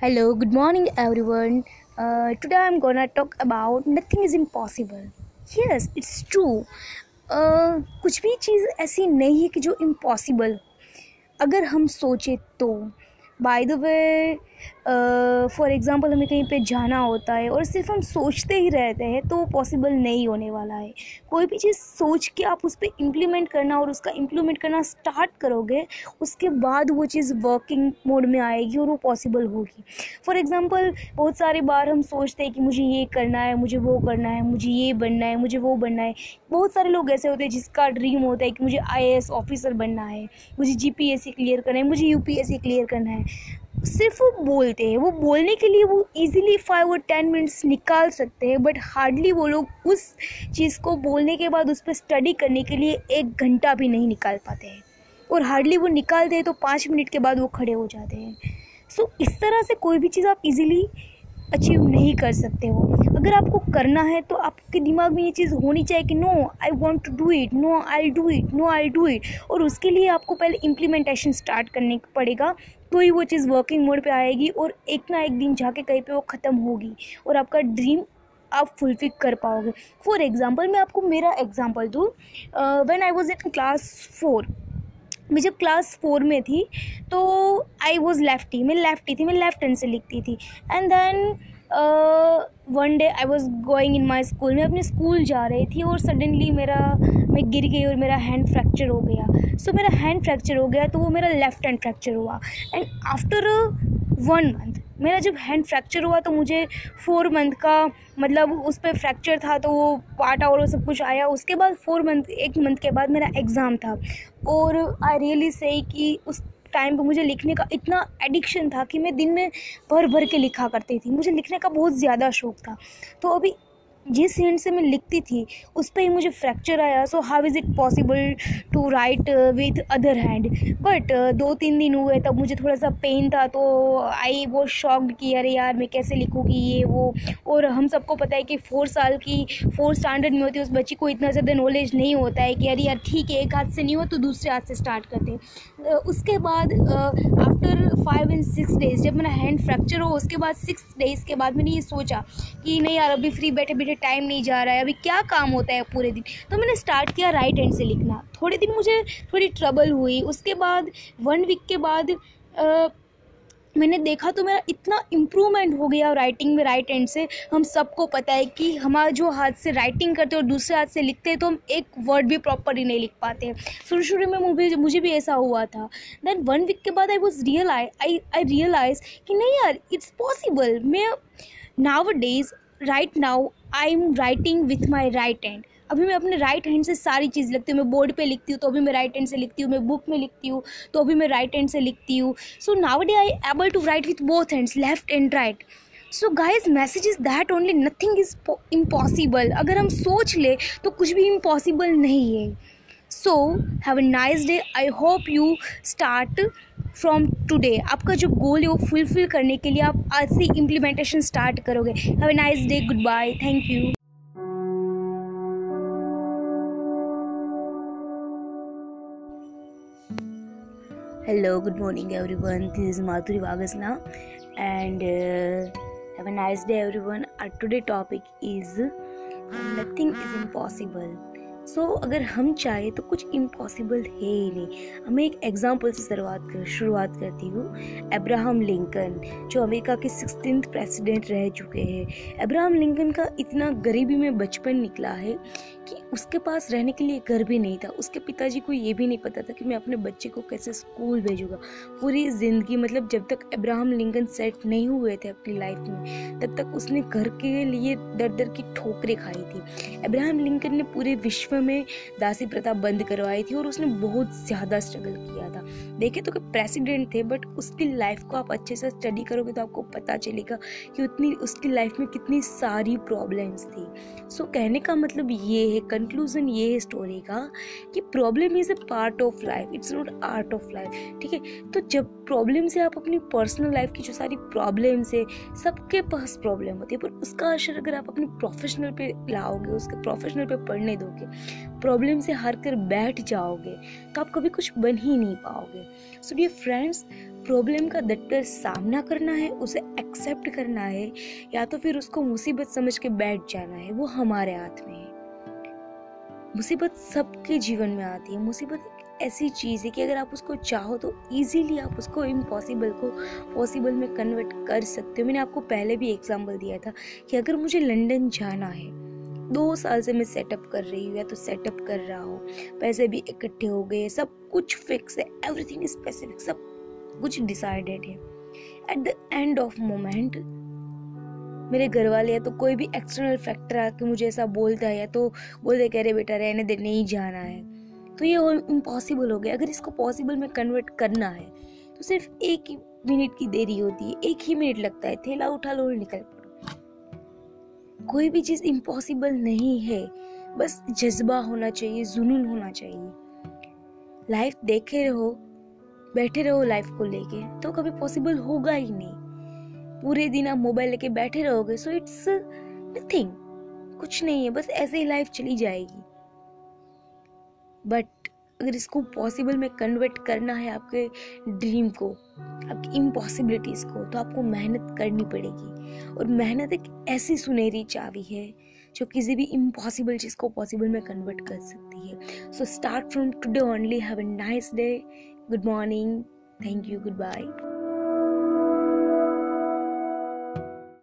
Hello, good morning, everyone. Uh, today I'm gonna talk about nothing is impossible. Yes, it's true. Uh, कुछ भी चीज़ ऐसी नहीं है कि जो इम्पॉसिबल अगर हम सोचे तो by the way for example हमें कहीं पे जाना होता है और सिर्फ़ हम सोचते ही रहते हैं तो वो पॉसिबल नहीं होने वाला है। कोई भी चीज़ सोच के आप उस पर इम्प्लीमेंट करना और उसका इम्प्लीमेंट करना स्टार्ट करोगे, उसके बाद वो चीज़ वर्किंग मोड में आएगी और वो पॉसिबल होगी। फॉर एग्ज़ाम्पल बहुत सारे बार हम सोचते हैं कि मुझे ये करना है, मुझे वो करना है, मुझे ये बनना है, मुझे वो बनना है। बहुत सारे लोग ऐसे होते हैं जिसका ड्रीम होता है कि मुझे आईएएस ऑफिसर बनना है, मुझे जीपीएससी क्लियर करना है, मुझे यू क्लियर करना है। सिर्फ़ वो बोलते हैं। वो बोलने के लिए वो इजीली फाइव और टेन मिनट्स निकाल सकते हैं बट हार्डली वो लोग उस चीज़ को बोलने के बाद उस पर स्टडी करने के लिए एक घंटा भी नहीं निकाल पाते हैं। और हार्डली वो निकालते हैं तो पाँच मिनट के बाद वो खड़े हो जाते हैं। सो so, इस तरह से कोई भी चीज़ आप इजीली अचीव नहीं कर सकते हो। अगर आपको करना है तो आपके दिमाग में ये चीज़ होनी चाहिए कि no I want to do it no I do it no I do it और उसके लिए आपको पहले इम्प्लीमेंटेशन स्टार्ट करने पड़ेगा तो ही वो चीज़ वर्किंग मोड पे आएगी और एक ना एक दिन जाके कहीं पे वो ख़त्म होगी और आपका ड्रीम आप फुलफिल कर पाओगे। फॉर एग्ज़ाम्पल मैं आपको मेरा एग्ज़ाम्पल दूँ। When I was in class four मैं जब क्लास फोर में थी तो आई वॉज़ लेफ्टी मैं लेफ्टी थी मैं लेफ़्ट हैंड से लिखती थी। And then one day I was going in my school मैं अपने स्कूल जा रही थी और सडनली मेरा मैं गिर गई और मेरा हैंड फ्रैक्चर हो गया। सो so, मेरा हैंड फ्रैक्चर हो गया तो वो मेरा लेफ़्ट हैंड फ्रैक्चर हुआ। एंड आफ्टर वन मंथ मेरा जब हैंड फ्रैक्चर हुआ तो मुझे फोर मंथ का मतलब उस पर फ्रैक्चर था तो वो पाटा और सब कुछ आया। उसके बाद फोर मंथ एक मंथ के बाद मेरा एग्ज़ाम था। और आई रियली से कि उस टाइम पर मुझे लिखने का इतना एडिक्शन था कि मैं दिन में भर भर के लिखा करती थी। मुझे लिखने का बहुत ज़्यादा शौक था। तो अभी जिस हैंड से मैं लिखती थी, उस पर ही मुझे फ्रैक्चर आया। So how is it possible to write with other hand but दो तीन दिन हुए, तब मुझे थोड़ा सा पेन था तो आई वो शॉक्ड कि, अरे यार, मैं कैसे लिखूँगी ये वो? और हम सबको पता है कि फोर साल की फोर्थ स्टैंडर्ड में होती है, उस बच्ची को इतना ज़्यादा नॉलेज नहीं होता है कि, अरे यार, ठीक है, एक हाथ से नहीं हो तो दूसरे हाथ से स्टार्ट करते हैं. उसके बाद after five and six days जब मेरा हैंड फ्रैक्चर हो, उसके बाद सिक्स डेज़ के बाद मैंने ये सोचा कि, नहीं यार, अभी फ्री बैठे बैठे टाइम नहीं जा रहा है अभी क्या काम होता है पूरे दिन? तो मैंने स्टार्ट किया राइट हैंड से लिखना। थोड़े दिन मुझे थोड़ी ट्रबल हुई। उसके बाद वन वीक के बाद आ, मैंने देखा तो मेरा इतना इम्प्रूवमेंट हो गया राइटिंग में राइट हैंड से। हम सबको पता है कि हमारा जो हाथ से राइटिंग करते हैं और दूसरे हाथ से लिखते हैं तो हम एक वर्ड भी प्रॉपरली नहीं लिख पाते हैं। शुरू शुरू में मुझे मुझे भी ऐसा हुआ था। देन वन वीक के बाद I was real I I realise कि नहीं यार इट्स पॉसिबल मैं now days right now I am writing with my right hand अभी मैं अपने राइट हैंड से सारी चीज़ लिखती हूँ। मैं बोर्ड पे लिखती हूँ तो अभी मैं राइट हैंड से लिखती हूँ। मैं बुक में लिखती हूँ तो अभी मैं राइट हैंड से लिखती हूँ। So now day I able to write with both hands left and right so guys message is that only nothing is impossible अगर हम सोच ले तो कुछ भी इम्पॉसिबल नहीं है। So have a nice day I hope you start from today आपका जो गोल है वो फुलफिल करने के लिए आप आज से इम्प्लीमेंटेशन स्टार्ट करोगे। Have a nice day good bye thank you hello good morning everyone this is Madhuri Vagasana and have nice day everyone our today topic is nothing is impossible so so, अगर हम चाहें तो कुछ impossible है ही नहीं। हमें एक example से शुरुआत कर शुरुआत करती हूँ। अब्राहम लिंकन जो अमेरिका के सिक्सटीन प्रेसिडेंट रह चुके हैं। अब्राहम लिंकन का इतना गरीबी में बचपन निकला है कि उसके पास रहने के लिए घर भी नहीं था। उसके पिताजी को ये भी नहीं पता था कि मैं अपने बच्चे को कैसे स्कूल भेजूँगा। पूरी ज़िंदगी मतलब जब तक अब्राहम लिंकन सेट नहीं हुए थे अपनी लाइफ में तब तक उसने घर के लिए दर दर की ठोकरें खाई थी। अब्राहम लिंकन ने पूरे विश्व में दासी प्रथा बंद करवाई थी और उसने बहुत ज़्यादा स्ट्रगल किया था। देखे तो प्रेसिडेंट थे बट उसकी लाइफ को आप अच्छे से स्टडी करोगे तो आपको पता चलेगा कि उतनी उसकी लाइफ में कितनी सारी प्रॉब्लम्स थी। सो so, कहने का मतलब ये है कंक्लूजन ये है स्टोरी का कि problem is a part of life it's not art of life ठीक है? तो जब प्रॉब्लम से आप अपनी पर्सनल लाइफ की जो सारी प्रॉब्लम्स है सबके पास प्रॉब्लम होती है पर उसका असर अगर आप अपने प्रोफेशनल पे लाओगे उसके प्रोफेशनल पे पढ़ने दोगे प्रॉब्लम से हार कर बैठ जाओगे तो आप कभी कुछ बन ही नहीं पाओगे। सो डियर फ्रेंड्स प्रॉब्लम का डटकर सामना करना है, उसे एक्सेप्ट करना है, या तो फिर उसको मुसीबत समझ के बैठ जाना है, वो हमारे हाथ में है। मुसीबत सबके जीवन में आती है। मुसीबत ऐसी चीज़ है कि अगर आप उसको चाहो तो इजीली आप उसको इम्पॉसिबल को पॉसिबल में कन्वर्ट कर सकते हो। मैंने आपको पहले भी एग्जांपल दिया था कि अगर मुझे लंदन जाना है दो साल से मैं सेटअप कर रही हूँ या तो सेटअप कर रहा हूँ, पैसे भी इकट्ठे हो गए, सब कुछ फिक्स है एवरीथिंग स्पेसिफिक सब कुछ डिसाइडेड है। At the end of moment मेरे घर वाले या तो कोई भी एक्सटर्नल फैक्टर आके मुझे ऐसा बोलता है या तो बोलते कह रहे बेटा रहने दे, नहीं जाना है। तो ये इम्पॉसिबल हो गया। अगर इसको पॉसिबल में कन्वर्ट करना है तो सिर्फ़ एक ही मिनट की देरी होती है, एक ही मिनट लगता है, थैला उठा लो और निकल। कोई भी चीज़ इम्पॉसिबल नहीं है। बस जज्बा होना चाहिए, जुनून होना चाहिए। लाइफ देखे रहो, बैठे रहो लाइफ को लेके तो कभी पॉसिबल होगा ही नहीं। पूरे दिन आप मोबाइल लेके बैठे रहोगे सो इट्स नथिंग कुछ नहीं है, बस ऐसे ही लाइफ चली जाएगी। बट अगर इसको पॉसिबल में कन्वर्ट करना है आपके ड्रीम को, आपकी इम्पॉसिबिलिटीज को तो आपको मेहनत करनी पड़ेगी। और मेहनत एक ऐसी सुनहरी चाबी है जो किसी भी इम्पॉसिबल चीज़ को पॉसिबल में कन्वर्ट कर सकती है। So start from today only have a nice day good morning thank you good bye